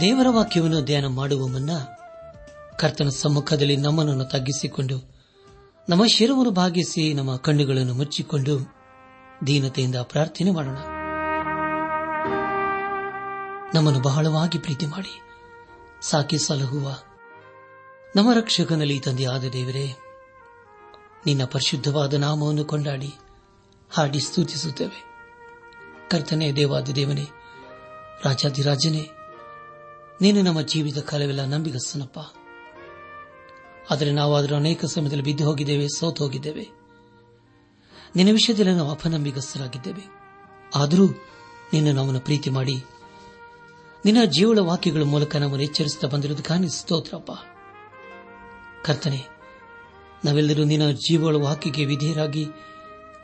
ದೇವರ ವಾಕ್ಯವನ್ನು ಧ್ಯಾನ ಮಾಡುವ ಮುನ್ನ ಕರ್ತನ ಸಮ್ಮುಖದಲ್ಲಿ ನಮ್ಮನನ್ನು ತಗ್ಗಿಸಿಕೊಂಡು, ನಮ್ಮ ಶಿರವನ್ನು ಭಾಗಿಸಿ, ನಮ್ಮ ಕಣ್ಣುಗಳನ್ನು ಮುಚ್ಚಿಕೊಂಡು ದೀನತೆಯಿಂದ ಪ್ರಾರ್ಥನೆ ಮಾಡೋಣ. ನಮ್ಮನ್ನು ಬಹಳವಾಗಿ ಪ್ರೀತಿ ಮಾಡಿ. ಸಾಕಿ ಸಲಹುವ. ನಮ್ಮ ರಕ್ಷಕನಲ್ಲಿ ತಂದೆ ಆದ ದೇವರೇ, ನಿನ್ನ ಪರಿಶುದ್ಧವಾದ ನಾಮವನ್ನು ಕೊಂಡಾಡಿ, ಹಾಡಿ ಸ್ತುತಿಸುತ್ತೇವೆ. ಕರ್ತನೇ ದೇವಾದ ದೇವನೇ, ರಾಜಾದಿರಾಜನೇ ನೀನು ನಮ್ಮ ಜೀವಿತ ಕಾಲವೆಲ್ಲ ನಂಬಿಗಸ್ತನಪ್ಪ. ಆದರೆ ನಾವಾದರೂ ಅನೇಕ ಸಮಯದಲ್ಲಿ ಬಿದ್ದು ಹೋಗಿದ್ದೇವೆ, ಸೋತು ಹೋಗಿದ್ದೇವೆ. ನಿನ್ನ ವಿಷಯದಲ್ಲಿ ನಾವು ಅಪನಂಬಿಗಸ್ತರಾಗಿದ್ದೇವೆ. ಆದರೂ ನಿನ್ನ ನಮ್ಮನ್ನು ಪ್ರೀತಿ ಮಾಡಿ, ನಿನ್ನ ಜೀವಳ ವಾಕ್ಯಗಳ ಮೂಲಕ ನಮ್ಮನ್ನು ಎಚ್ಚರಿಸುತ್ತಾ ಬಂದಿರುವುದಕ್ಕಾಗಿ ಸ್ತೋತ್ರಪ್ಪ. ಕರ್ತನೆ, ನಾವೆಲ್ಲರೂ ನಿನ್ನ ಜೀವಳ ವಾಕ್ಯಕ್ಕೆ ವಿಧೇಯರಾಗಿ,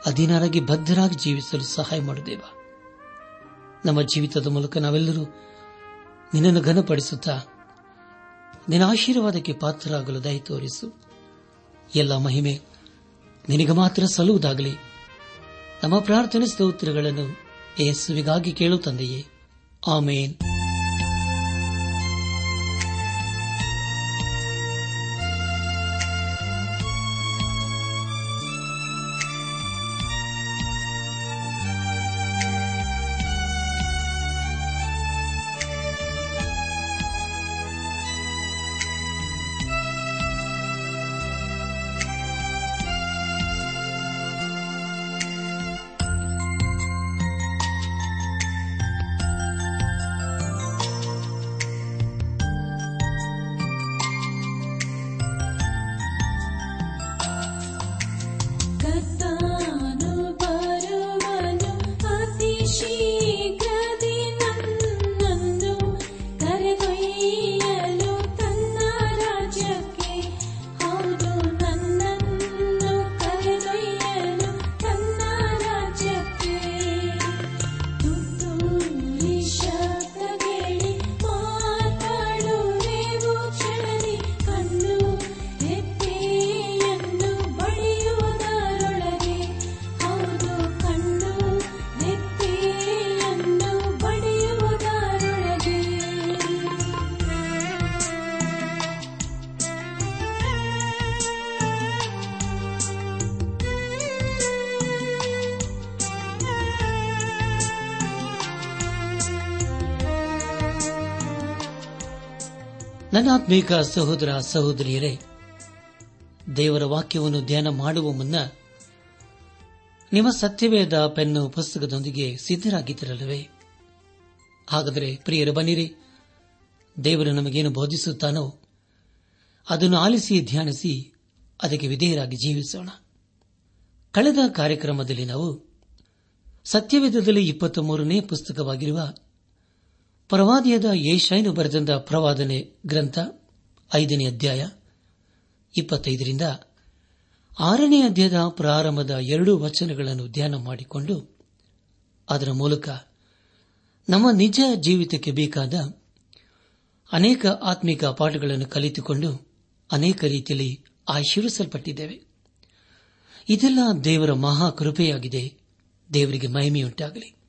ಅಧೀನರಾಗಿ, ಬದ್ಧರಾಗಿ ಜೀವಿಸಲು ಸಹಾಯ ಮಾಡುದೇವ. ನಮ್ಮ ಜೀವಿತದ ಮೂಲಕ ನಾವೆಲ್ಲರೂ ನಿನ್ನನ್ನು ಘನಪಡಿಸುತ್ತಾ ನಿನ್ನ ಆಶೀರ್ವಾದಕ್ಕೆ ಪಾತ್ರರಾಗಲು ದಯ ತೋರಿಸು. ಎಲ್ಲ ಮಹಿಮೆ ನಿನಗೆ ಮಾತ್ರ ಸಲ್ಲುವುದಾಗಲಿ. ನಮ್ಮ ಪ್ರಾರ್ಥನೆ ಸ್ತೋತ್ರಗಳನ್ನು ಯೇಸುವಿಗಾಗಿ ಕೇಳುತ್ತಂದೆಯೇ ಆಮೇನ್. ನನ್ನ ಆತ್ಮೀಕ ಸಹೋದರ ಸಹೋದರಿಯರೇ, ದೇವರ ವಾಕ್ಯವನ್ನು ಧ್ಯಾನ ಮಾಡುವ ಮುನ್ನ ನಿಮ್ಮ ಸತ್ಯವೇದ ಪೆನ್ನು ಪುಸ್ತಕದೊಂದಿಗೆ ಸಿದ್ದರಾಗಿದ್ದಿರಲ್ಲವೇ ಹಾಗಾದರೆ ಪ್ರಿಯರು ಬನ್ನಿರಿ. ದೇವರು ನಮಗೇನು ಬೋಧಿಸುತ್ತಾನೋ ಅದನ್ನು ಆಲಿಸಿ ಧ್ಯಾನಿಸಿ ಅದಕ್ಕೆ ವಿಧೇಯರಾಗಿ ಜೀವಿಸೋಣ. ಕಳೆದ ಕಾರ್ಯಕ್ರಮದಲ್ಲಿ ನಾವು ಸತ್ಯವೇದದಲ್ಲಿ ಇಪ್ಪತ್ತ ಮೂರನೇ ಪುಸ್ತಕವಾಗಿರುವ ಪ್ರವಾದಿಯಾದ ಯೇಷಾಯನು ಬರೆದಂತ ಪ್ರವಾದನೆ ಗ್ರಂಥ ಐದನೇ ಅಧ್ಯಾಯ ಇಪ್ಪತ್ತೈದರಿಂದ ಆರನೇ ಅಧ್ಯಾಯದ ಪ್ರಾರಂಭದ ಎರಡೂ ವಚನಗಳನ್ನು ಧ್ಯಾನ ಮಾಡಿಕೊಂಡು ಅದರ ಮೂಲಕ ನಮ್ಮ ನಿಜ ಜೀವಿತಕ್ಕೆ ಬೇಕಾದ ಅನೇಕ ಆತ್ಮಿಕ ಪಾಠಗಳನ್ನು ಕಲಿತುಕೊಂಡು ಅನೇಕ ರೀತಿಯಲ್ಲಿ ಆಶೀರ್ವಿಸಲ್ಪಟ್ಟಿದ್ದೇವೆ. ಇದೆಲ್ಲ ದೇವರ ಮಹಾ ಕೃಪೆಯಾಗಿದೆ. ದೇವರಿಗೆ ಮಹಿಮೆಯುಂಟಾಗಲಿ.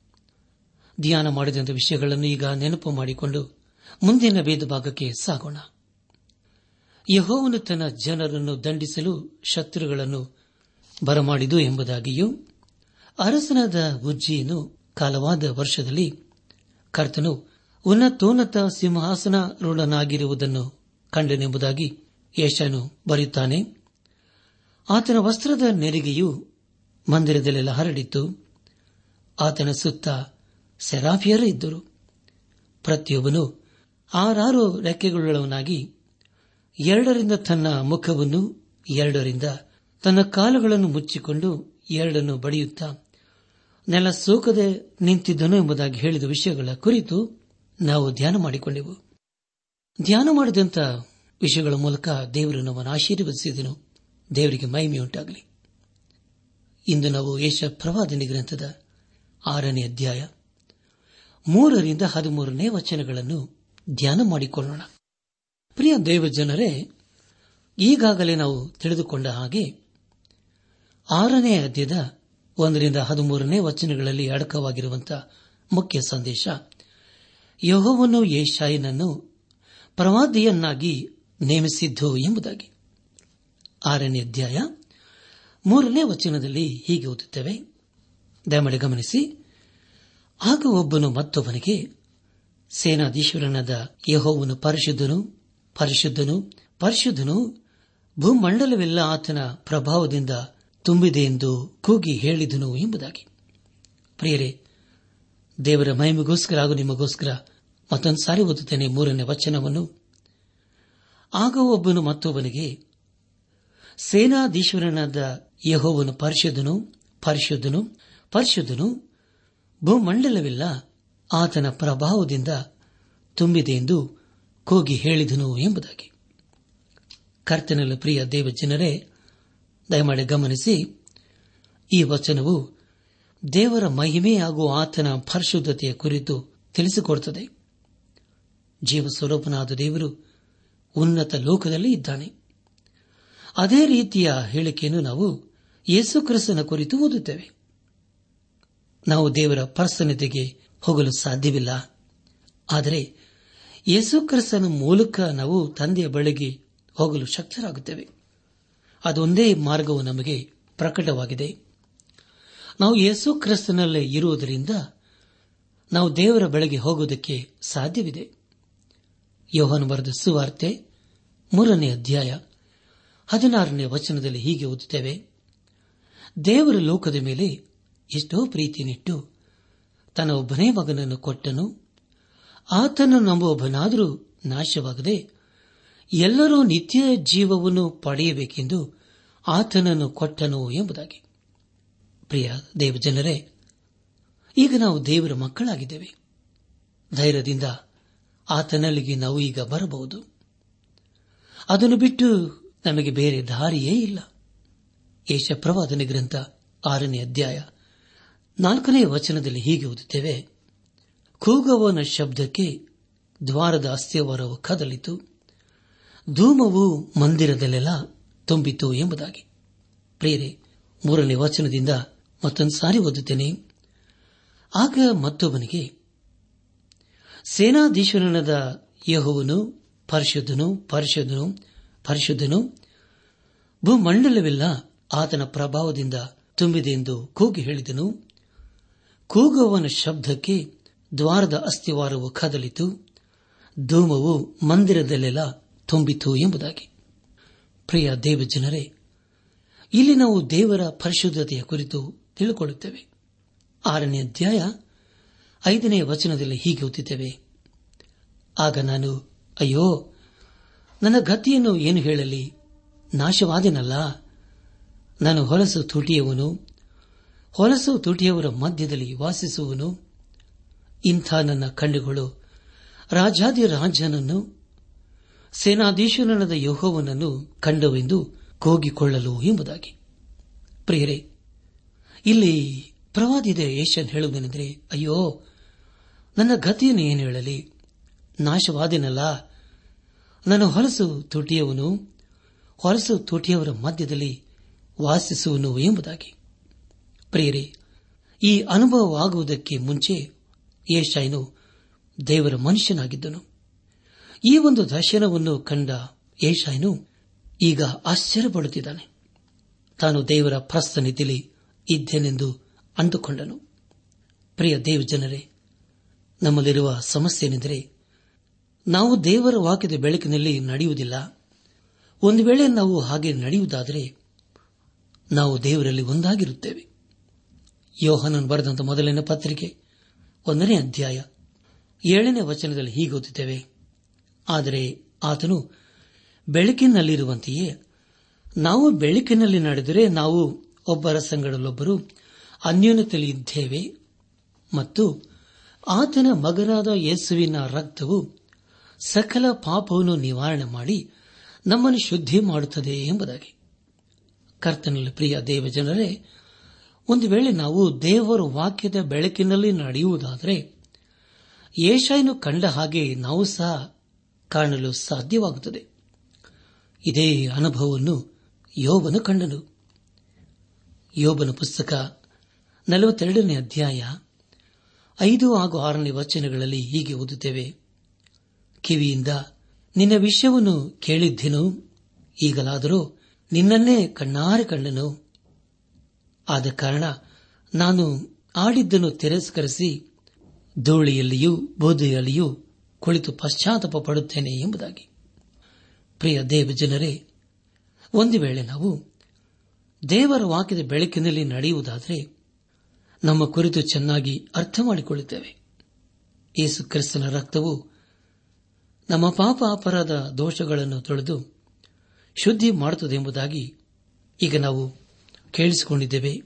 ಧ್ಯಾನ ಮಾಡಿದಂಥ ವಿಷಯಗಳನ್ನು ಈಗ ನೆನಪು ಮಾಡಿಕೊಂಡು ಮುಂದಿನ ಭೇದ ಭಾಗಕ್ಕೆ ಸಾಗೋಣ. ಯಹೋವನು ತನ್ನ ಜನರನ್ನು ದಂಡಿಸಲು ಶತ್ರುಗಳನ್ನು ಬರಮಾಡಿದು ಎಂಬುದಾಗಿಯೂ, ಅರಸನಾದ ಉಜ್ಜಿಯನ್ನು ಕಾಲವಾದ ವರ್ಷದಲ್ಲಿ ಕರ್ತನು ಉನ್ನತೋನ್ನತ ಸಿಂಹಾಸನ ರೂಢನಾಗಿರುವುದನ್ನು ಕಂಡನೆಂಬುದಾಗಿ ಯಶನು ಬರೆಯುತ್ತಾನೆ. ಆತನ ವಸ್ತ್ರದ ನೆರಿಗೆಯು ಮಂದಿರದಲ್ಲೆಲ್ಲ ಹರಡಿತ್ತು. ಆತನ ಸುತ್ತ ಸೆರಾಫಿಯರು ಇದ್ದರು. ಪ್ರತಿಯೊಬ್ಬನು ಆರಾರು ರೆಕ್ಕೆಗಳುಳ್ಳವನಾಗಿ ಎರಡರಿಂದ ತನ್ನ ಮುಖವನ್ನು ಎರಡರಿಂದ ತನ್ನ ಕಾಲುಗಳನ್ನು ಮುಚ್ಚಿಕೊಂಡು ಎರಡನ್ನು ಬಡಿಯುತ್ತಾ ನೆಲ ಸೋಕದೆ ನಿಂತಿದ್ದನು ಎಂಬುದಾಗಿ ಹೇಳಿದ ವಿಷಯಗಳ ಕುರಿತು ನಾವು ಧ್ಯಾನ ಮಾಡಿಕೊಂಡೆವು. ಧ್ಯಾನ ಮಾಡಿದಂಥ ವಿಷಯಗಳ ಮೂಲಕ ದೇವರು ನಮ್ಮನ್ನು ಆಶೀರ್ವದಿಸಿದನು. ದೇವರಿಗೆ ಮಹಿಮೆಯುಂಟಾಗಲಿ. ಇಂದು ನಾವು ಯಶ ಪ್ರವಾದನೆ ಗ್ರಂಥದ ಆರನೇ ಅಧ್ಯಾಯ. ಮೂರರಿಂದ ಹದಿಮೂರನೇ ವಚನಗಳನ್ನು ಧ್ಯಾನ ಮಾಡಿಕೊಳ್ಳೋಣ. ಪ್ರಿಯ ದೇವಜನರೇ, ಈಗಾಗಲೇ ನಾವು ತಿಳಿದುಕೊಂಡ ಹಾಗೆ ಆರನೇ ಅಧ್ಯದ ಒಂದರಿಂದ ಹದಿಮೂರನೇ ವಚನಗಳಲ್ಲಿ ಅಡಕವಾಗಿರುವಂತಹ ಮುಖ್ಯ ಸಂದೇಶ, ಯಹೋವನು ಯೇಷಾಯನನ್ನು ಪ್ರವಾದಿಯನ್ನಾಗಿ ನೇಮಿಸಿದ್ದು ಎಂಬುದಾಗಿ. ಆರನೇ ಅಧ್ಯಾಯ ಮೂರನೇ ವಚನದಲ್ಲಿ ಹೀಗೆ ಓದುತ್ತೇವೆ. ದಯಮಾಡಿ ಗಮನಿಸಿ. ಆಗ ಒಬ್ಬನು ಮತ್ತೊಬ್ಬನಿಗೆ, ಸೇನಾಧೀಶ್ವರನಾದ ಯಹೋವನು ಪರಿಶುದ್ಧನು ಪರಿಶುದ್ಧನು ಪರಿಶುದ್ಧನು, ಭೂಮಂಡಲವೆಲ್ಲ ಆತನ ಪ್ರಭಾವದಿಂದ ತುಂಬಿದೆ ಎಂದು ಕೂಗಿ ಹೇಳಿದನು ಎಂಬುದಾಗಿ. ಪ್ರಿಯರೇ, ದೇವರ ಮಹಿಮೆಗೋಸ್ಕರ ಹಾಗೂ ನಿಮಗೋಸ್ಕರ ಮತ್ತೊಂದು ಸಾರಿ ಓದುತ್ತೇನೆ ಮೂರನೇ ವಚನವನ್ನು. ಆಗ ಒಬ್ಬನು ಮತ್ತೊಬ್ಬನಿಗೆ, ಸೇನಾಧೀಶ್ವರನಾದ ಯಹೋವನು ಪರಿಶುದ್ಧನು ಪರಿಶುದ್ಧನು ಪರಿಶುದ್ಧನು ಭೂಮಂಡಲವಿಲ್ಲ ಆತನ ಪ್ರಭಾವದಿಂದ ತುಂಬಿದೆ ಎಂದು ಕೋಗಿ ಹೇಳಿದನು ಎಂಬುದಾಗಿ. ಕರ್ತನಲ್ಲಿ ಪ್ರಿಯ ದೇವಜನರೇ, ದಯಮಾಡಿ ಗಮನಿಸಿ, ಈ ವಚನವು ದೇವರ ಮಹಿಮೆ ಹಾಗೂ ಆತನ ಪರಿಶುದ್ಧತೆಯ ಕುರಿತು ತಿಳಿಸಿಕೊಡುತ್ತದೆ. ಜೀವ ಸ್ವರೂಪನಾದ ದೇವರು ಉನ್ನತ ಲೋಕದಲ್ಲಿ ಇದ್ದಾನೆ. ಅದೇ ರೀತಿಯ ಹೇಳಿಕೆಯನ್ನು ನಾವು ಯೇಸುಕ್ರಿಸ್ತನ ಕುರಿತು ಓದುತ್ತೇವೆ. ನಾವು ದೇವರ ಪರ್ಸನತೆಗೆ ಹೋಗಲು ಸಾಧ್ಯವಿಲ್ಲ. ಆದರೆ ಯೇಸುಕ್ರಿಸ್ತನ ಮೂಲಕ ನಾವು ತಂದೆಯ ಬಳಿಗೆ ಹೋಗಲು ಶಕ್ತರಾಗುತ್ತೇವೆ. ಅದೊಂದೇ ಮಾರ್ಗವು ನಮಗೆ ಪ್ರಕಟವಾಗಿದೆ. ನಾವು ಯೇಸು ಕ್ರಿಸ್ತನಲ್ಲೇ ಇರುವುದರಿಂದ ನಾವು ದೇವರ ಬಳಿಗೆ ಹೋಗುವುದಕ್ಕೆ ಸಾಧ್ಯವಿದೆ. ಯೋಹನ್ ಬರೆದ ಸುವಾರ್ತೆ ಮೂರನೇ ಅಧ್ಯಾಯ ಹದಿನಾರನೇ ವಚನದಲ್ಲಿ ಹೀಗೆ ಓದುತ್ತೇವೆ. ದೇವರ ಲೋಕದ ಮೇಲೆ ಎಷ್ಟೋ ಪ್ರೀತಿನಿಟ್ಟು ತನ್ನ ಒಬ್ಬನೇ ಮಗನನ್ನು ಕೊಟ್ಟನು. ಆತನು ನಮ್ಮೊಬ್ಬನಾದರೂ ನಾಶವಾಗದೆ ಎಲ್ಲರೂ ನಿತ್ಯ ಜೀವವನ್ನು ಪಡೆಯಬೇಕೆಂದು ಆತನನ್ನು ಕೊಟ್ಟನು ಎಂಬುದಾಗಿ. ಪ್ರಿಯ ದೇವಜನರೇ, ಈಗ ನಾವು ದೇವರ ಮಕ್ಕಳಾಗಿದ್ದೇವೆ. ಧೈರ್ಯದಿಂದ ಆತನಲ್ಲಿಗೆ ನಾವು ಈಗ ಬರಬಹುದು. ಅದನ್ನು ಬಿಟ್ಟು ನಮಗೆ ಬೇರೆ ದಾರಿಯೇ ಇಲ್ಲ. ಏಷ ಪ್ರವಾದನೆ ಗ್ರಂಥ ಆರನೇ ಅಧ್ಯಾಯ ನಾಲ್ಕನೇ ವಚನದಲ್ಲಿ ಹೀಗೆ ಓದುತ್ತೇವೆ ಕೂಗವನ ಶಬ್ದಕ್ಕೆ ದ್ವಾರದ ಅಸ್ಥಿಯವರವು ಕದಲಿತು, ಧೂಮವು ಮಂದಿರದಲ್ಲೆಲ್ಲ ತುಂಬಿತು ಎಂಬುದಾಗಿ. ಪ್ರೇರೆ ಮೂರನೇ ವಚನದಿಂದ ಮತ್ತೊಂದು ಸಾರಿ ಓದುತ್ತೇನೆ. ಆಗ ಮತ್ತೊಬ್ಬನಿಗೆ, ಸೇನಾಧೀಶ್ವರನದ ಯಹುವನು ಪರಿಶುದ್ಧನು ಪರಿಶುದ್ಧನು ಪರಿಶುದ್ಧನು, ಭೂಮಂಡಲವೆಲ್ಲ ಆತನ ಪ್ರಭಾವದಿಂದ ತುಂಬಿದೆ ಎಂದು ಕೂಗಿ ಹೇಳಿದನು. ಕೂಗುವವನ ಶಬ್ದಕ್ಕೆ ದ್ವಾರದ ಅಸ್ಥಿವಾರವು ಕದಲಿತು, ಧೂಮವು ಮಂದಿರದಲ್ಲೆಲ್ಲ ತುಂಬಿತು ಎಂಬುದಾಗಿ. ಪ್ರಿಯ ದೇವಜನರೇ, ಇಲ್ಲಿ ನಾವು ದೇವರ ಪರಿಶುದ್ಧತೆಯ ಕುರಿತು ತಿಳಿಕೊಳ್ಳುತ್ತೇವೆ. ಆರನೇ ಅಧ್ಯಾಯ ಐದನೇ ವಚನದಲ್ಲಿ ಹೀಗೆ ಓದಿದ್ದೇವೆ ಆಗ ನಾನು, ಅಯ್ಯೋ, ನನ್ನ ಗತಿಯನ್ನು ಏನು ಹೇಳಲಿ? ನಾಶವಾದೇನಲ್ಲ. ನಾನು ಹೊಲಸು ತುಟಿಯವನು. ಹೊಲಸು ತುಟಿಯವರ ಮಧ್ಯದಲ್ಲಿ ವಾಸಿಸುವನು ಇಂಥ ನನ್ನ ಕಣ್ಣುಗಳು. ರಾಜಾದಿರಾಜನನ್ನು ಸೇನಾಧೀಶನದ ಯೋಹವನನ್ನು ಕಂಡವೆಂದು ಕೂಗಿಕೊಳ್ಳಲು ಎಂಬುದಾಗಿ. ಪ್ರಿಯರೇ, ಇಲ್ಲಿ ಪ್ರವಾದಿದೆ ಏಷ್ಯನ್ ಹೇಳುವುದೇನೆಂದರೆ, ಅಯ್ಯೋ, ನನ್ನ ಗತಿಯನ್ನು ಏನು ಹೇಳಲಿ? ನಾಶವಾದೇನಲ್ಲ. ನನ್ನ ಹೊಲಸು ತುಟಿಯವನು, ಹೊಲಸು ತುಟಿಯವರ ಮಧ್ಯದಲ್ಲಿ ವಾಸಿಸುವನು ಎಂಬುದಾಗಿ. ಪ್ರಿಯರೇ, ಈ ಅನುಭವವಾಗುವುದಕ್ಕೆ ಮುಂಚೆ ಏಷಾಯನು ದೇವರ ಮನುಷ್ಯನಾಗಿದ್ದನು. ಈ ಒಂದು ದರ್ಶನವನ್ನು ಕಂಡ ಏಷಾಯನು ಈಗ ಆಶ್ಚರ್ಯಪಡುತ್ತಿದ್ದಾನೆ. ತಾನು ದೇವರ ಪ್ರಸ್ತನಿತಿಲಿ ಇದ್ದೇನೆಂದು ಅಂದುಕೊಂಡನು. ಪ್ರಿಯ ದೇವಜನರೇ, ನಮ್ಮಲ್ಲಿರುವ ಸಮಸ್ಯೆನೆಂದರೆ ನಾವು ದೇವರ ವಾಕ್ಯದ ಬೆಳಕಿನಲ್ಲಿ ನಡೆಯುವುದಿಲ್ಲ. ಒಂದು ವೇಳೆ ನಾವು ಹಾಗೆ ನಡೆಯುವುದಾದರೆ, ನಾವು ದೇವರಲ್ಲಿ ಒಂದಾಗಿರುತ್ತೇವೆ. ಯೋಹನನ್ ಬರೆದಂತ ಮೊದಲನೇ ಪತ್ರಿಕೆ, ಒಂದನೇ ಅಧ್ಯಾಯ, ಏಳನೇ ವಚನದಲ್ಲಿ ಹೀಗೆ ಓದುತ್ತೇವೆ ಆದರೆ ಆತನು ಬೆಳಕಿನಲ್ಲಿರುವಂತೆಯೇ, ನಾವು ಬೆಳಕಿನಲ್ಲಿ ನಡೆದರೆ ನಾವು ಒಬ್ಬರ ಸಂಗಡಲೊಬ್ಬರು ಅನ್ಯೋನ್ಯತೆಯಲ್ಲಿ ಇದ್ದೇವೆ ಮತ್ತು ಆತನ ಮಗನಾದ ಯೇಸುವಿನ ರಕ್ತವು ಸಕಲ ಪಾಪವನ್ನು ನಿವಾರಣೆ ಮಾಡಿ ನಮ್ಮನ್ನು ಶುದ್ಧಿ ಮಾಡುತ್ತದೆ ಎಂಬುದಾಗಿ. ಕರ್ತನಲ್ಲಿ ಪ್ರಿಯ ದೇವ ಜನರೇ ಒಂದು ವೇಳೆ ನಾವು ದೇವರ ವಾಕ್ಯದ ಬೆಳಕಿನಲ್ಲಿ ನಡೆಯುವುದಾದರೆ, ಏಷಾಯನು ಕಂಡ ಹಾಗೆ ನಾವು ಸಹ ಕಾಣಲು ಸಾಧ್ಯವಾಗುತ್ತದೆ. ಇದೇ ಅನುಭವವನ್ನು ಯೋಬನು ಕಂಡನು. ಯೋಬನ ಪುಸ್ತಕ ನಲವತ್ತೆರಡನೇ ಅಧ್ಯಾಯ ಐದು ಹಾಗೂ ಆರನೇ ವಚನಗಳಲ್ಲಿ ಹೀಗೆ ಓದುತ್ತೇವೆ. ಕಿವಿಯಿಂದ ನಿನ್ನ ವಿಷಯವನ್ನು ಕೇಳಿದ್ದೆನು, ಈಗಲಾದರೂ ನಿನ್ನನ್ನೇ ಕಣ್ಣಾರೆ ಕಂಡನು. ಆದ ಕಾರಣ ನಾನು ಆಡಿದ್ದನ್ನು ತಿರಸ್ಕರಿಸಿ ಧೂಳಿಯಲ್ಲಿಯೂ ಬೋಧೆಯಲ್ಲಿಯೂ ಕುಳಿತು ಪಶ್ಚಾತ್ತಾಪ ಪಡುತ್ತೇನೆ ಎಂಬುದಾಗಿ. ಪ್ರಿಯ ದೇವ ಜನರೇ ಒಂದು ವೇಳೆ ನಾವು ದೇವರ ವಾಕ್ಯದ ಬೆಳಕಿನಲ್ಲಿ ನಡೆಯುವುದಾದರೆ ನಮ್ಮ ಕುರಿತು ಚೆನ್ನಾಗಿ ಅರ್ಥ ಮಾಡಿಕೊಳ್ಳುತ್ತೇವೆ ಯೇಸು ಕ್ರಿಸ್ತನ ರಕ್ತವು ನಮ್ಮ ಪಾಪ ಅಪರಾಧ ದೋಷಗಳನ್ನು ತೊಳೆದು ಶುದ್ಧಿ ಮಾಡುತ್ತದೆ ಎಂಬುದಾಗಿ ಈಗ ನಾವು ಕೇಳಿಸಿಕೊಂಡಿದ್ದೇವೆ.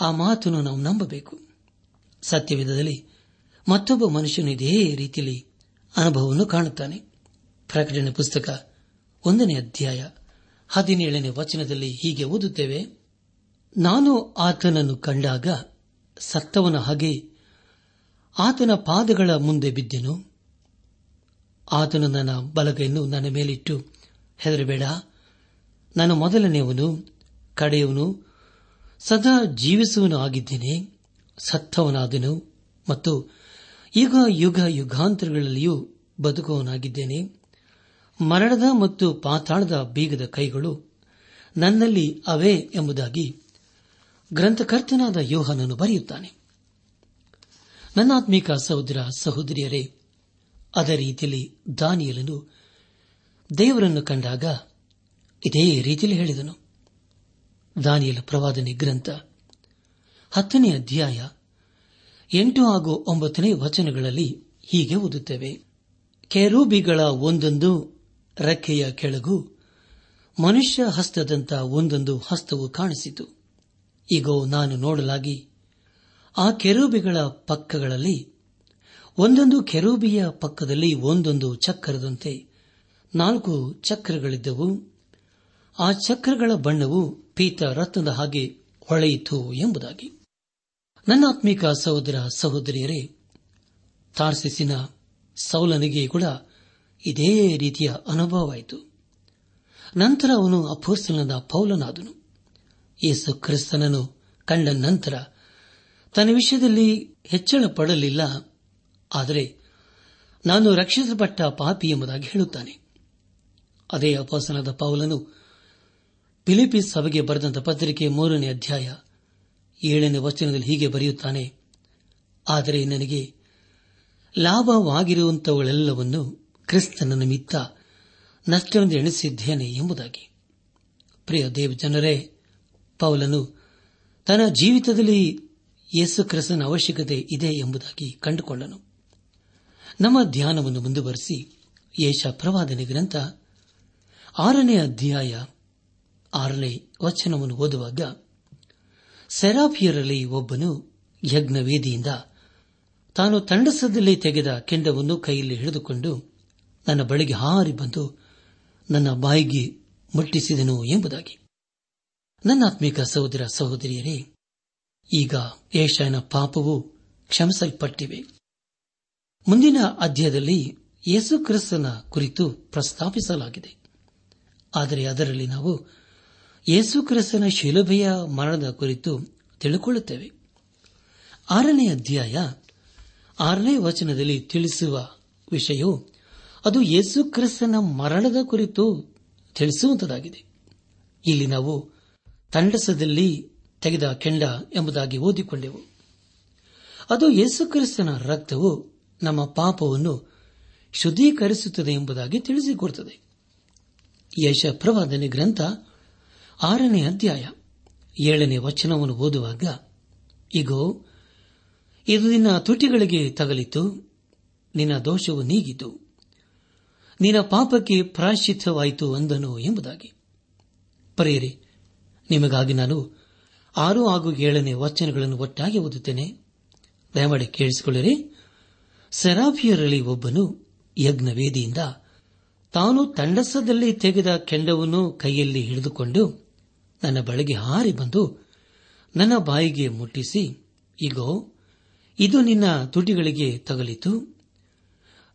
ಆ ಮಾತನ್ನು ನಾವು ನಂಬಬೇಕು. ಸತ್ಯವಿಧದಲ್ಲಿ ಮತ್ತೊಬ್ಬ ಮನುಷ್ಯನು ಇದೇ ರೀತಿಯಲ್ಲಿ ಅನುಭವವನ್ನು ಕಾಣುತ್ತಾನೆ. ಪ್ರಕಟಣೆ ಪುಸ್ತಕ ಒಂದನೇ ಅಧ್ಯಾಯ ಹದಿನೇಳನೇ ವಚನದಲ್ಲಿ ಹೀಗೆ ಓದುತ್ತೇವೆ. ನಾನು ಆತನನ್ನು ಕಂಡಾಗ ಸತ್ತವನ ಹಾಗೆ ಆತನ ಪಾದಗಳ ಮುಂದೆ ಬಿದ್ದೆನು. ಆತನು ನನ್ನ ಬಲಗೈಯನ್ನು ನನ್ನ ಮೇಲಿಟ್ಟು ಹೆದರಬೇಡ. ನಾನು ಮೊದಲನೆಯವನು ಕಡೆಯವನು, ಸದಾ ಜೀವಿಸುವನು ಆಗಿದ್ದೇನೆ ಸತ್ತವನಾದನು ಮತ್ತು ಯುಗ ಯುಗ ಯುಗಾಂತರಗಳಲ್ಲಿಯೂ ಬದುಕುವನಾಗಿದ್ದೇನೆ ಮರಣದ ಮತ್ತು ಪಾತಾಳದ ಬೀಗದ ಕೈಗಳು ನನ್ನಲ್ಲಿ ಅವೇ ಎಂಬುದಾಗಿ ಗ್ರಂಥಕರ್ತನಾದ ಯೋಹನನ್ನು ಬರೆಯುತ್ತಾನೆ. ನನ್ನಾತ್ಮೀಕ ಸಹೋದರ ಸಹೋದರಿಯರೇ, ಅದೇ ರೀತಿಯಲ್ಲಿ ದಾನಿಯಲನು ದೇವರನ್ನು ಕಂಡಾಗ ಇದೇ ರೀತಿಯಲ್ಲಿ ಹೇಳಿದನು. ದಾನಿಯಲ ಪ್ರವಾದನೆ ಗ್ರಂಥ. ಹತ್ತನೇ ಅಧ್ಯಾಯ ಎಂಟು ಹಾಗೂ ಒಂಬತ್ತನೇ ವಚನಗಳಲ್ಲಿ ಹೀಗೆ ಓದುತ್ತೇವೆ. ಕೆರೂಬಿಗಳ ಒಂದೊಂದು ರೆಕ್ಕೆಯ ಕೆಳಗು ಮನುಷ್ಯ ಹಸ್ತದಂತ ಒಂದೊಂದು ಹಸ್ತವು ಕಾಣಿಸಿತು. ಈಗ ನಾನು ನೋಡಲಾಗಿ ಆ ಕೆರೂಬಿಗಳ ಪಕ್ಕಗಳಲ್ಲಿ ಒಂದೊಂದು ಕೆರೂಬಿಯ ಪಕ್ಕದಲ್ಲಿ ಒಂದೊಂದು ಚಕ್ರದಂತೆ ನಾಲ್ಕು ಚಕ್ರಗಳಿದ್ದವು. ಆ ಚಕ್ರಗಳ ಬಣ್ಣವು ಪೀತ ರತ್ನದ ಹಾಗೆ ಹೊಳೆಯಿತು ಎಂಬುದಾಗಿ. ನನ್ನಾತ್ಮೀಕ ಸಹೋದರ ಸಹೋದರಿಯರೇ, ತಾರ್ಸಿಸಿನ ಸೌಲನಿಗೆ ಕೂಡ ಇದೇ ರೀತಿಯ ಅನುಭವವಾಯಿತು. ನಂತರ ಅವನು ಅಪೋಸ್ತಲನಾದ ಪೌಲನಾದನು. ಯೇಸು ಕ್ರಿಸ್ತನನ್ನು ಕಂಡ ನಂತರ ತನ್ನ ವಿಷಯದಲ್ಲಿ ಹೆಚ್ಚಳ ಪಡಲಿಲ್ಲ. ಆದರೆ ನಾನು ರಕ್ಷಿಸಲ್ಪಟ್ಟ ಪಾಪಿ ಎಂಬುದಾಗಿ ಹೇಳುತ್ತಾನೆ. ಅದೇ ಅಪೋಸ್ತಲನಾದ ಪೌಲನು ಫಿಲಿಪಿಸ್ ಸಭೆಗೆ ಬರೆದಂತಹ ಪತ್ರಿಕೆ ಮೂರನೇ ಅಧ್ಯಾಯ ಏಳನೇ ವಚನದಲ್ಲಿ ಹೀಗೆ ಬರೆಯುತ್ತಾನೆ, ಆದರೆ ನನಗೆ ಲಾಭವಾಗಿರುವಂತವುಗಳೆಲ್ಲವನ್ನು ಕ್ರಿಸ್ತನ ನಿಮಿತ್ತ ನಷ್ಟವೆಂದು ಎಣಿಸಿದ್ದೇನೆ ಎಂಬುದಾಗಿ. ಪ್ರಿಯ ದೇವ್ ಜನರೇ, ಪೌಲನು ತನ್ನ ಜೀವಿತದಲ್ಲಿ ಯೇಸು ಕ್ರಿಸ್ತನ ಅವಶ್ಯಕತೆ ಇದೆ ಎಂಬುದಾಗಿ ಕಂಡುಕೊಂಡನು. ನಮ್ಮ ಧ್ಯಾನವನ್ನು ಮುಂದುವರೆಸಿ ಯೇಷ ಪ್ರವಾದನೆ ಗ್ರಂಥ ಆರನೇ ಅಧ್ಯಾಯ ಆರನೇ ವಚನವನ್ನು ಓದುವಾಗ ಸೆರಾಫಿಯರಲ್ಲಿ ಒಬ್ಬನು ಯಜ್ಞವೇದಿಯಿಂದ ತಾನು ತಂಡಸದಲ್ಲಿ ತೆಗೆದ ಕೆಂಡವನ್ನು ಕೈಯಲ್ಲಿ ಹಿಡಿದುಕೊಂಡು ನನ್ನ ಬಳಿಗೆ ಹಾರಿ ಬಂದು ನನ್ನ ಬಾಯಿಗೆ ಮುಟ್ಟಿಸಿದನು ಎಂಬುದಾಗಿ. ನನ್ನಾತ್ಮಿಕ ಸಹೋದರ ಸಹೋದರಿಯರೇ, ಈಗ ಏಷಾಯನ ಪಾಪವು ಕ್ಷಮಿಸಲ್ಪಟ್ಟಿವೆ. ಮುಂದಿನ ಅಧ್ಯಾಯದಲ್ಲಿ ಯೇಸು ಕ್ರಿಸ್ತನ ಕುರಿತು ಪ್ರಸ್ತಾಪಿಸಲಾಗಿದೆ. ಆದರೆ ಅದರಲ್ಲಿ ನಾವು ಯೇಸು ಕ್ರಿಸ್ತನ ಶಿಲುಬೆಯ ಮರಣದ ಕುರಿತು ತಿಳಿಕೊಳ್ಳುತ್ತೇವೆ. ಆರನೇ ಅಧ್ಯಾಯ ಆರನೇ ವಚನದಲ್ಲಿ ತಿಳಿಸುವ ವಿಷಯವು ಅದು ಯೇಸು ಕ್ರಿಸ್ತನ ಮರಣದ ಕುರಿತು ತಿಳಿಸುವಂತಾಗಿದೆ ಇಲ್ಲಿ ನಾವು ತಂಡಸದಲ್ಲಿ ತೆಗೆದ ಕೆಂಡ ಎಂಬುದಾಗಿ ಓದಿಕೊಂಡೆವು. ಅದು ಯೇಸು ಕ್ರಿಸ್ತನ ರಕ್ತವು ನಮ್ಮ ಪಾಪವನ್ನು ಶುದ್ಧೀಕರಿಸುತ್ತದೆ ಎಂಬುದಾಗಿ ತಿಳಿಸಿಕೊಡುತ್ತದೆ ಯಶ ಪ್ರವಾದನೆ ಗ್ರಂಥ ಆರನೇ ಅಧ್ಯಾಯ ಏಳನೇ ವಚನವನ್ನು ಓದುವಾಗ, ಇಗೋ, ಇದು ನಿನ್ನ ತುಟಿಗಳಿಗೆ ತಗಲಿತು, ನಿನ್ನ ದೋಷವು ನೀಗಿತು, ನಿನ್ನ ಪಾಪಕ್ಕೆ ಪ್ರಾಶ್ಚಿತವಾಯಿತು ಅಂದನು ಎಂಬುದಾಗಿ. ಪರೇರಿ ನಿಮಗಾಗಿ ನಾನು ಆರು ಹಾಗೂ ಏಳನೇ ವಚನಗಳನ್ನು ಒಟ್ಟಾಗಿ ಓದುತ್ತೇನೆ. ದಯಮಾಡಿ ಕೇಳಿಸಿಕೊಳ್ಳಿರಿ. ಸೆರಾಫಿಯರಲ್ಲಿ ಒಬ್ಬನು ಯಜ್ಞವೇದಿಯಿಂದ ತಾನು ತಂಡಸದಲ್ಲಿ ತೆಗೆದ ಕೆಂಡವನ್ನು ಕೈಯಲ್ಲಿ ಹಿಡಿದುಕೊಂಡು ನನ್ನ ಬಳಿಗೆ ಹಾರಿ ಬಂದು, ನನ್ನ ಬಾಯಿಗೆ ಮುಟ್ಟಿಸಿ, ಇಗೋ, ಇದು ನಿನ್ನ ತುಟಿಗಳಿಗೆ ತಗಲಿತು.